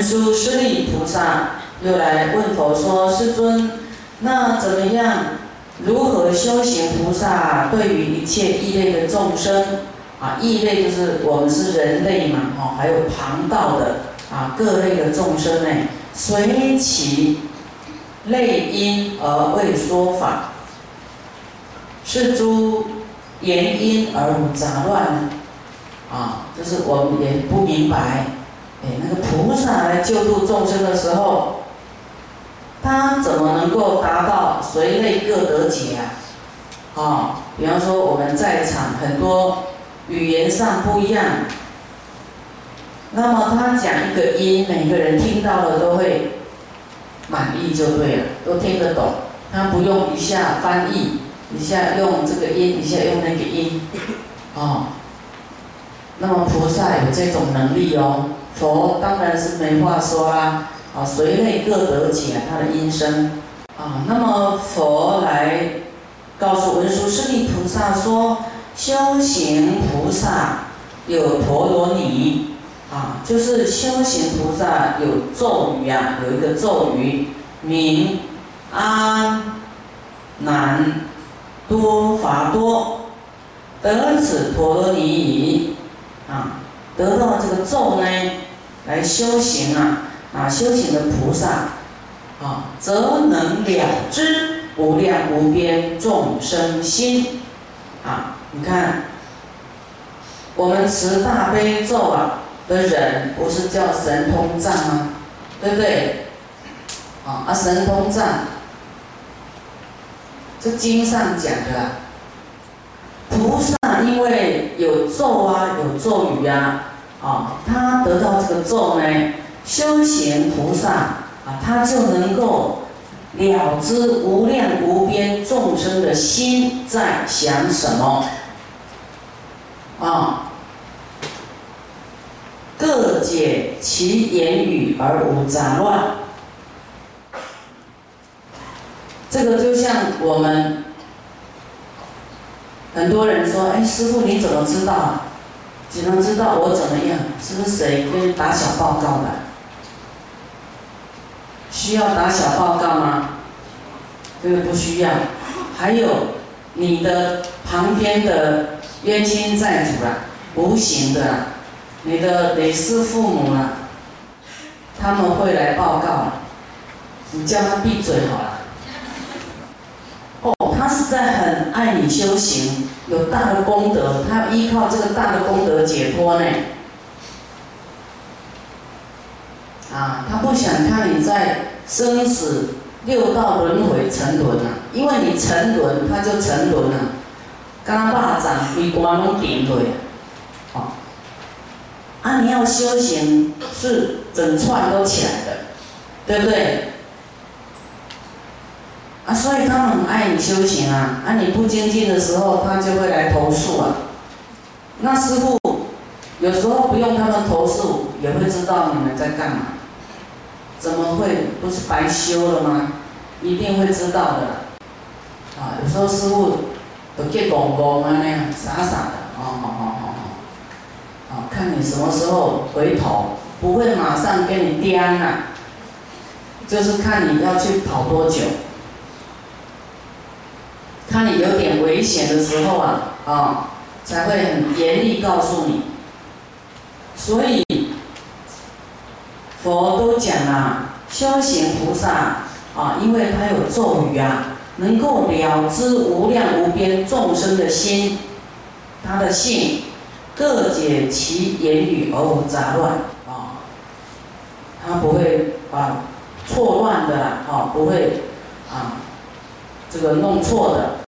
文殊师利菩萨又来问佛说：“世尊，那怎么样？如何修行菩萨对于一切异类的众生啊？异类就是我们是人类嘛，哦，还有旁道的啊，各类的众生呢，随其类因而为说法，是诸言因而无杂乱啊，就是我们也不明白。”哎，那个菩萨来救度众生的时候，他怎么能够达到随类各得解啊？啊，比方说我们在场很多语言上不一样，那么他讲一个音，每个人听到了都会满意就对了，都听得懂，他不用一下翻译，一下用这个音，一下用那个音，哦，那么菩萨有这种能力哦。佛当然是没话说啦，啊，随类各得解他的音声，啊，那么佛来告诉文殊师利菩萨说，修行菩萨有陀罗尼，啊，就是修行菩萨有咒语啊，有一个咒语名阿难多伐多，得此陀罗尼已，啊。得到这个咒呢，来修行啊啊，修行的菩萨啊，则能了知无量无边众生心啊。你看，我们持大悲咒啊的人，不是叫神通藏吗？对不对？啊啊，神通藏，这经上讲的，菩萨，咒语啊。啊，他得到这个咒呢，修行菩萨啊，他就能够了知无量无边众生的心在想什么，啊，各解其言语而无杂乱。这个就像我们很多人说，哎，师傅你怎么知道？只能知道我怎么样，是不是谁跟你打小报告的？需要打小报告吗？这个不需要。还有你的旁边的冤亲债主啊，无形的，你的累世父母啊，他们会来报告，你叫他闭嘴好了。哦，他是在很爱你修行。有大的功德，他要依靠这个大的功德解脱呢。啊，他不想看你在生死六道轮回沉沦啊，因为你沉沦，他就沉沦了。刚霸掌一关拢顶对，哦，啊，你要修行是整串都起来的，对不对？啊，所以他们很爱你修行啊！啊，你不精进的时候，他就会来投诉啊。那师傅有时候不用他们投诉，也会知道你们在干嘛。怎么会不是白修了吗？一定会知道的。啊，有时候师傅都结公公啊那样傻傻的，哦哦哦哦哦，看你什么时候回头，不会马上给你颠啊，就是看你要去跑多久。当你有点危险的时候啊，啊，才会很严厉告诉你。所以佛都讲啊，修行菩萨啊，因为他有咒语啊，能够了知无量无边众生的心，他的性，各解其言语而无杂乱啊，他不会啊错乱的啊，不会啊这个弄错的。